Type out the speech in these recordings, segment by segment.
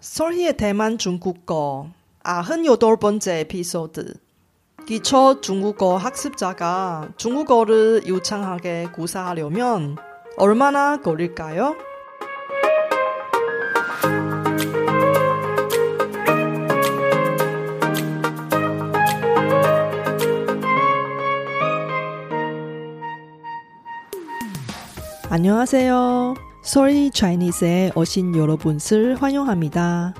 설희의 대만 중국어 아흔 여덟 번째 에피소드. 기초 중국어 학습자가 중국어를 유창하게 구사하려면 얼마나 걸릴까요? 안녕하세요. 솔희 차이니스에 오신 여러분을 환영합니다.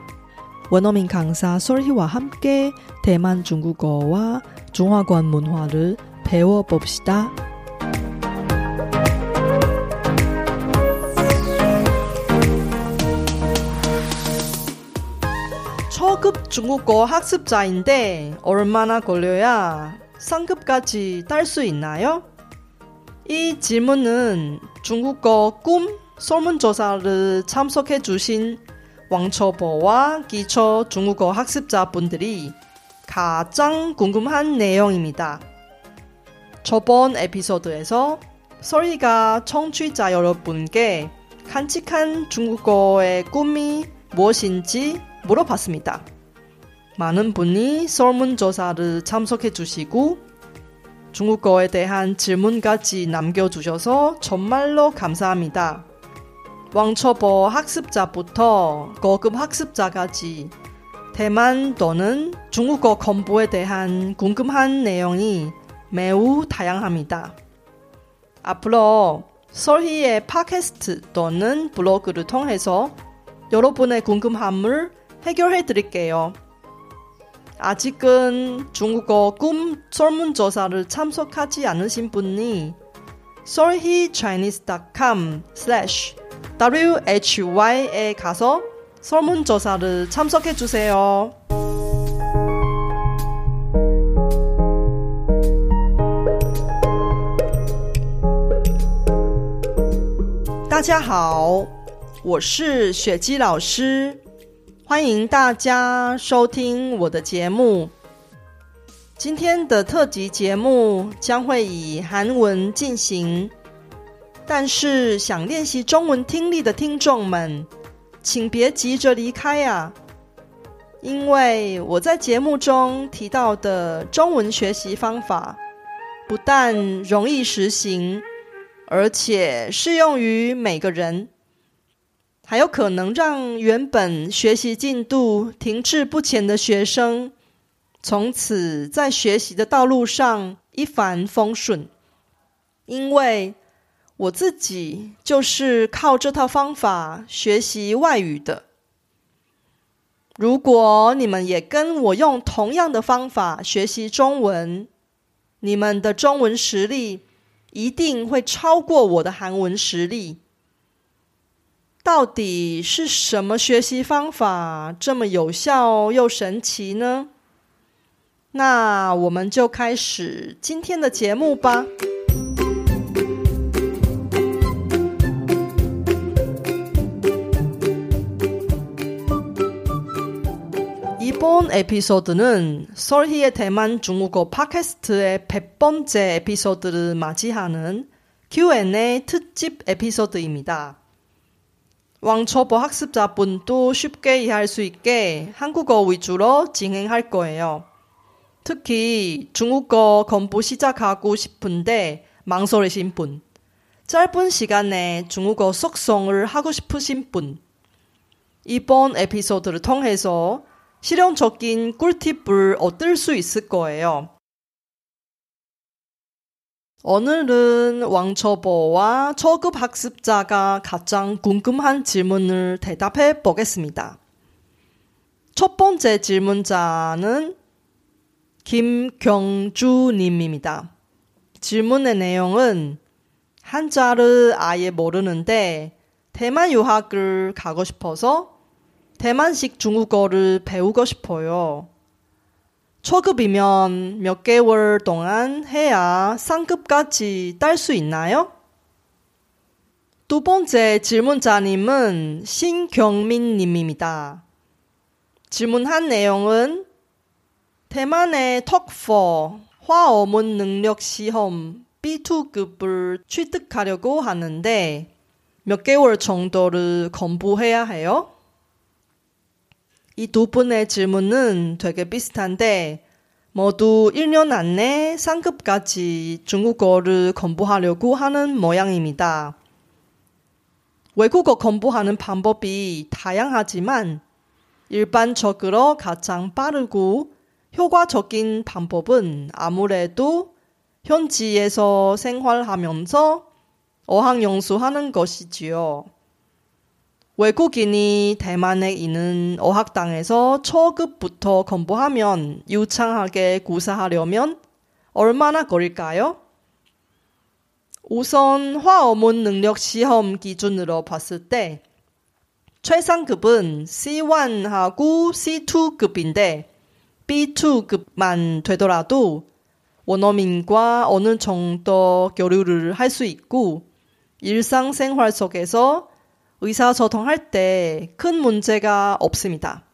원어민 강사 솔희와 함께 대만 중국어와 중화권 문화를 배워봅시다. 초급 중국어 학습자인데 얼마나 걸려야 상급까지 딸 수 있나요? 이 질문은 중국어 꿈 설문조사를 참석해 주신 왕초보와 기초 중국어 학습자분들이 가장 궁금한 내용입니다. 저번 에피소드에서 설희가 청취자 여러분께 간직한 중국어의 꿈이 무엇인지 물어봤습니다. 많은 분이 설문조사를 참석해 주시고 중국어에 대한 질문까지 남겨주셔서 정말로 감사합니다. 왕초보 학습자부터 고급 학습자까지 대만 또는 중국어 공부에 대한 궁금한 내용이 매우 다양합니다. 앞으로 설희의 팟캐스트 또는 블로그를 통해서 여러분의 궁금함을 해결해 드릴게요. 아직은 중국어 꿈 설문조사를 참석하지 않으신 분이 solhichinese.com slash why에 가서 설문조사를 참석해 주세요. 大家好，我是雪姬老师。欢迎大家收听我的节目。今天的特辑节目将会以韩文进行， 但是想练习中文听力的听众们，请别急着离开啊！因为我在节目中提到的中文学习方法，不但容易实行，而且适用于每个人。还有可能让原本学习进度停滞不前的学生，从此在学习的道路上一帆风顺。因为我自己就是靠这套方法学习外语的。如果你们也跟我用同样的方法学习中文，你们的中文实力一定会超过我的韩文实力。到底是什么学习方法这么有效又神奇呢？那我们就开始今天的节目吧。 이번 에피소드는 설희의 대만 중국어 팟캐스트의 100번째 에피소드를 맞이하는 Q&A 특집 에피소드입니다. 왕초보 학습자분도 쉽게 이해할 수 있게 한국어 위주로 진행할 거예요. 특히 중국어 공부 시작하고 싶은데 망설이신 분, 짧은 시간에 중국어 속성을 하고 싶으신 분, 이번 에피소드를 통해서 실용적인 꿀팁을 얻을 수 있을 거예요. 오늘은 왕초보와 초급 학습자가 가장 궁금한 질문을 대답해 보겠습니다. 첫 번째 질문자는 김경주님입니다. 질문의 내용은 한자를 아예 모르는데 대만 유학을 가고 싶어서 대만식 중국어를 배우고 싶어요. 초급이면 몇 개월 동안 해야 상급까지 딸 수 있나요? 두 번째 질문자님은 신경민님입니다. 질문한 내용은 대만의 턱4 화어문 능력 시험 B2급을 취득하려고 하는데 몇 개월 정도를 공부해야 해요? 이 두 분의 질문은 되게 비슷한데 모두 1년 안에 상급까지 중국어를 공부하려고 하는 모양입니다. 외국어 공부하는 방법이 다양하지만 일반적으로 가장 빠르고 효과적인 방법은 아무래도 현지에서 생활하면서 어학연수 하는 것이지요. 외국인이 대만에 있는 어학당에서 초급부터 공부하면 유창하게 구사하려면 얼마나 걸릴까요? 우선 화어문 능력 시험 기준으로 봤을 때 최상급은 C1하고 C2급인데 B2급만 되더라도 원어민과 어느 정도 교류를 할 수 있고 일상생활 속에서 의사소통할 때 큰 문제가 없습니다.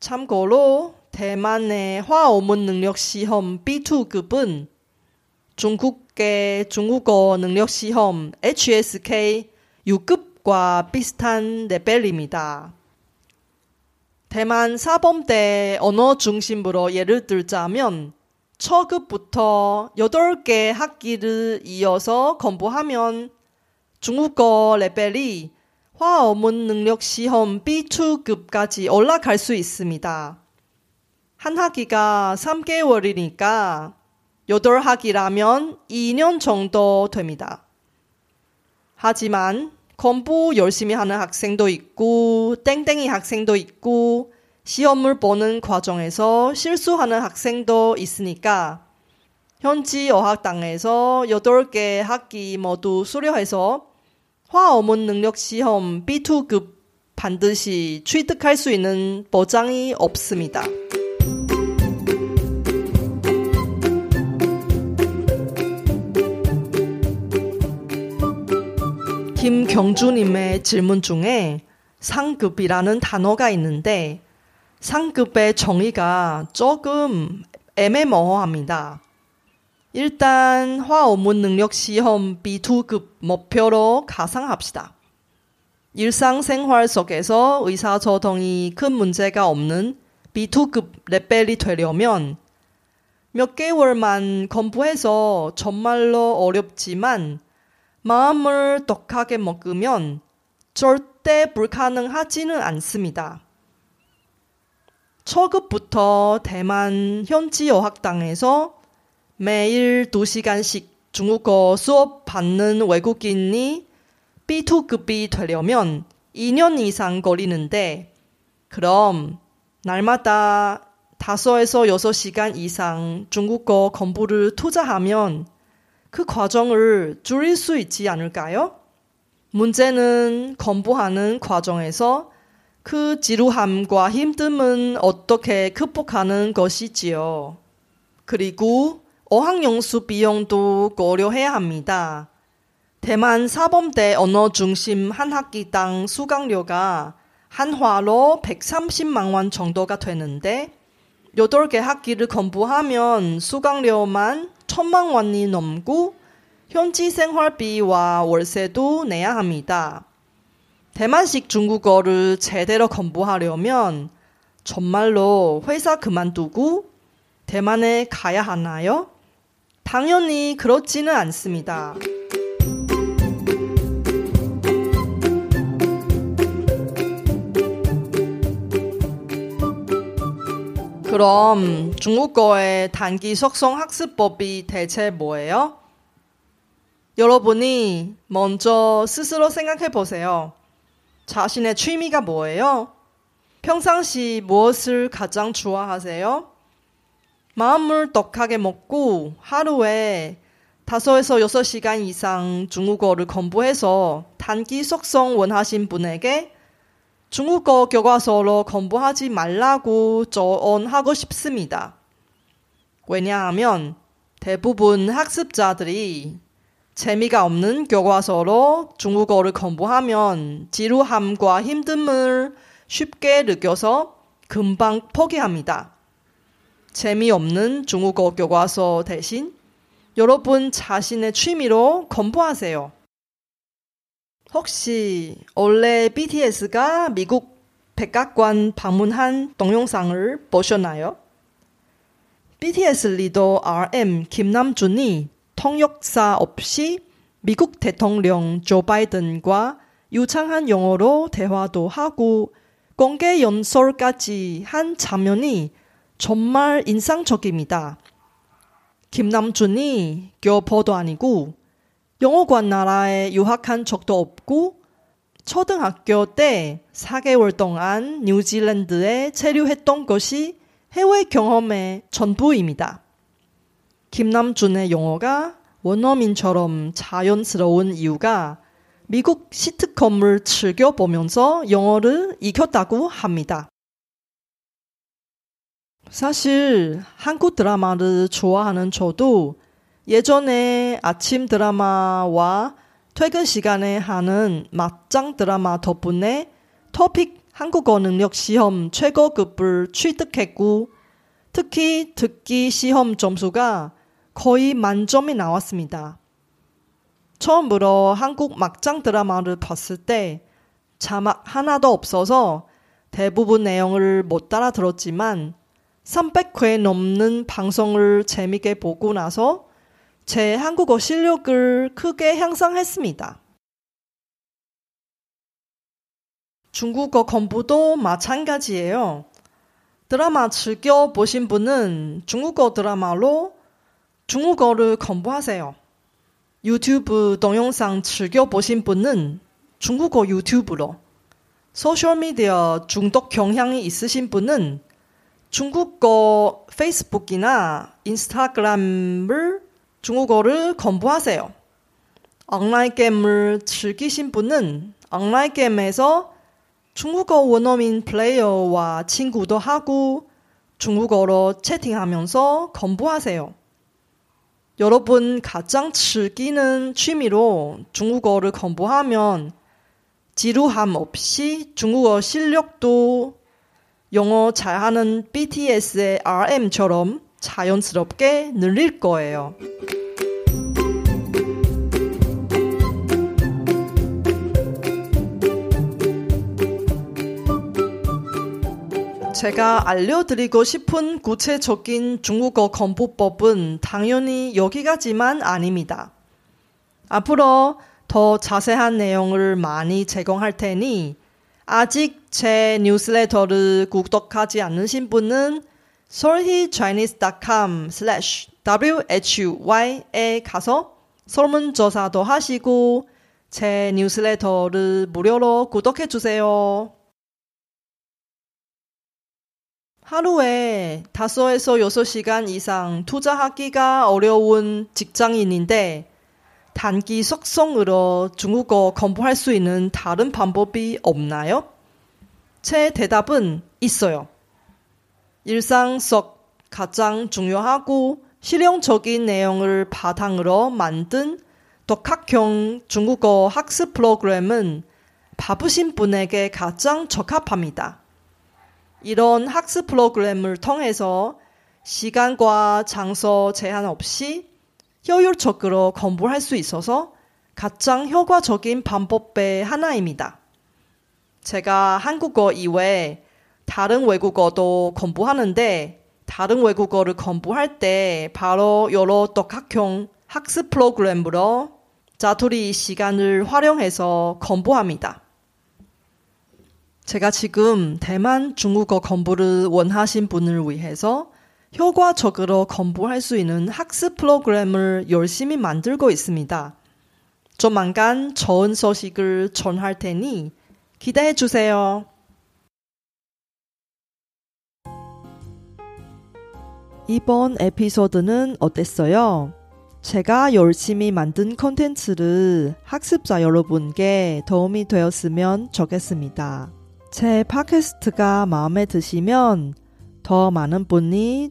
참고로 대만의 화어문 능력 시험 B2급은 중국계 중국어 능력 시험 HSK 6급과 비슷한 레벨입니다. 대만 사범대 언어 중심으로 예를 들자면 초급부터 8개 학기를 이어서 공부하면 중국어 레벨이 화어문 능력 시험 B2급까지 올라갈 수 있습니다. 한 학기가 3개월이니까 8학기라면 2년 정도 됩니다. 하지만 공부 열심히 하는 학생도 있고 땡땡이 학생도 있고 시험을 보는 과정에서 실수하는 학생도 있으니까 현지 어학당에서 8개 학기 모두 수료해서 화어문 능력 시험 B2급 반드시 취득할 수 있는 보장이 없습니다. 김경주님의 질문 중에 상급이라는 단어가 있는데 상급의 정의가 조금 애매모호합니다. 일단 화어문 능력 시험 B2급 목표로 가상합시다. 일상생활 속에서 의사소통이 큰 문제가 없는 B2급 레벨이 되려면 몇 개월만 공부해서 정말로 어렵지만 마음을 독하게 먹으면 절대 불가능하지는 않습니다. 초급부터 대만 현지 어학당에서 매일 2시간씩 중국어 수업 받는 외국인이 B2급이 되려면 2년 이상 걸리는데 그럼 날마다 5에서 6시간 이상 중국어 공부를 투자하면 그 과정을 줄일 수 있지 않을까요? 문제는 공부하는 과정에서 그 지루함과 힘듦은 어떻게 극복하는 것이지요. 그리고 어학연수 비용도 고려해야 합니다. 대만 사범대 언어 중심 한 학기당 수강료가 한화로 130만 원 정도가 되는데 8개 학기를 공부하면 수강료만 1000만 원이 넘고 현지 생활비와 월세도 내야 합니다. 대만식 중국어를 제대로 공부하려면 정말로 회사 그만두고 대만에 가야 하나요? 당연히 그렇지는 않습니다. 그럼 중국어의 단기 속성 학습법이 대체 뭐예요? 여러분이 먼저 스스로 생각해 보세요. 자신의 취미가 뭐예요? 평상시 무엇을 가장 좋아하세요? 마음을 떡하게 먹고 하루에 5에서 6시간 이상 중국어를 공부해서 단기 속성 원하신 분에게 중국어 교과서로 공부하지 말라고 조언하고 싶습니다. 왜냐하면 대부분 학습자들이 재미가 없는 교과서로 중국어를 공부하면 지루함과 힘듦을 쉽게 느껴서 금방 포기합니다. 재미없는 중국어 교과서 대신 여러분 자신의 취미로 공부하세요. 혹시 원래 BTS가 미국 백악관 방문한 동영상을 보셨나요? BTS 리더 RM 김남준이 통역사 없이 미국 대통령 조 바이든과 유창한 영어로 대화도 하고 공개 연설까지 한 장면이 정말 인상적입니다. 김남준이 교포도 아니고 영어관 나라에 유학한 적도 없고 초등학교 때 4개월 동안 뉴질랜드에 체류했던 것이 해외 경험의 전부입니다. 김남준의 영어가 원어민처럼 자연스러운 이유가 미국 시트콤을 즐겨보면서 영어를 익혔다고 합니다. 사실 한국 드라마를 좋아하는 저도 예전에 아침 드라마와 퇴근 시간에 하는 맞짱 드라마 덕분에 토픽 한국어 능력 시험 최고급을 취득했고 특히 듣기 시험 점수가 거의 만점이 나왔습니다. 처음으로 한국 막장 드라마를 봤을 때 자막 하나도 없어서 대부분 내용을 못 따라 들었지만 300회 넘는 방송을 재밌게 보고 나서 제 한국어 실력을 크게 향상했습니다. 중국어 공부도 마찬가지예요. 드라마 즐겨 보신 분은 중국어 드라마로 중국어를 공부하세요. 유튜브 동영상 즐겨 보신 분은 중국어 유튜브로 소셜미디어 중독 경향이 있으신 분은 중국어 페이스북이나 인스타그램을 중국어를 공부하세요. 온라인 게임을 즐기신 분은 온라인 게임에서 중국어 원어민 플레이어와 친구도 하고 중국어로 채팅하면서 공부하세요. 여러분 가장 즐기는 취미로 중국어를 공부하면 지루함 없이 중국어 실력도 영어 잘하는 BTS의 RM처럼 자연스럽게 늘릴 거예요. 제가 알려드리고 싶은 구체적인 중국어 공부법은 당연히 여기까지만 아닙니다. 앞으로 더 자세한 내용을 많이 제공할 테니 아직 제 뉴스레터를 구독하지 않으신 분은 solhichinese.com slash why에 가서 설문조사도 하시고 제 뉴스레터를 무료로 구독해 주세요. 하루에 5에서 6시간 이상 투자하기가 어려운 직장인인데 단기 속성으로 중국어 공부할 수 있는 다른 방법이 없나요? 제 대답은 있어요. 일상 속 가장 중요하고 실용적인 내용을 바탕으로 만든 독학형 중국어 학습 프로그램은 바쁘신 분에게 가장 적합합니다. 이런 학습 프로그램을 통해서 시간과 장소 제한 없이 효율적으로 공부할 수 있어서 가장 효과적인 방법의 하나입니다. 제가 한국어 이외에 다른 외국어도 공부하는데 다른 외국어를 공부할 때 바로 여러 독학형 학습 프로그램으로 자투리 시간을 활용해서 공부합니다. 제가 지금 대만 중국어 공부를 원하신 분을 위해서 효과적으로 공부할 수 있는 학습 프로그램을 열심히 만들고 있습니다. 조만간 좋은 소식을 전할 테니 기대해 주세요. 이번 에피소드는 어땠어요? 제가 열심히 만든 콘텐츠를 학습자 여러분께 도움이 되었으면 좋겠습니다. 제 팟캐스트가 마음에 드시면 더 많은 분이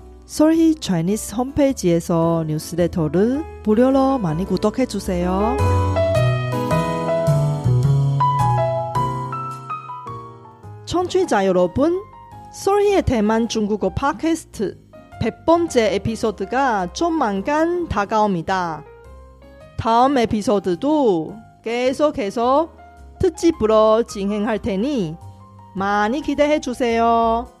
솔희 차이니스 홈페이지에서 뉴스레터를 무료로 많이 구독해 주세요. 청취자 여러분, 솔희의 대만 중국어 팟캐스트 100번째 에피소드가 조만간 다가옵니다. 다음 에피소드도 계속해서 특집으로 진행할 테니 많이 기대해 주세요.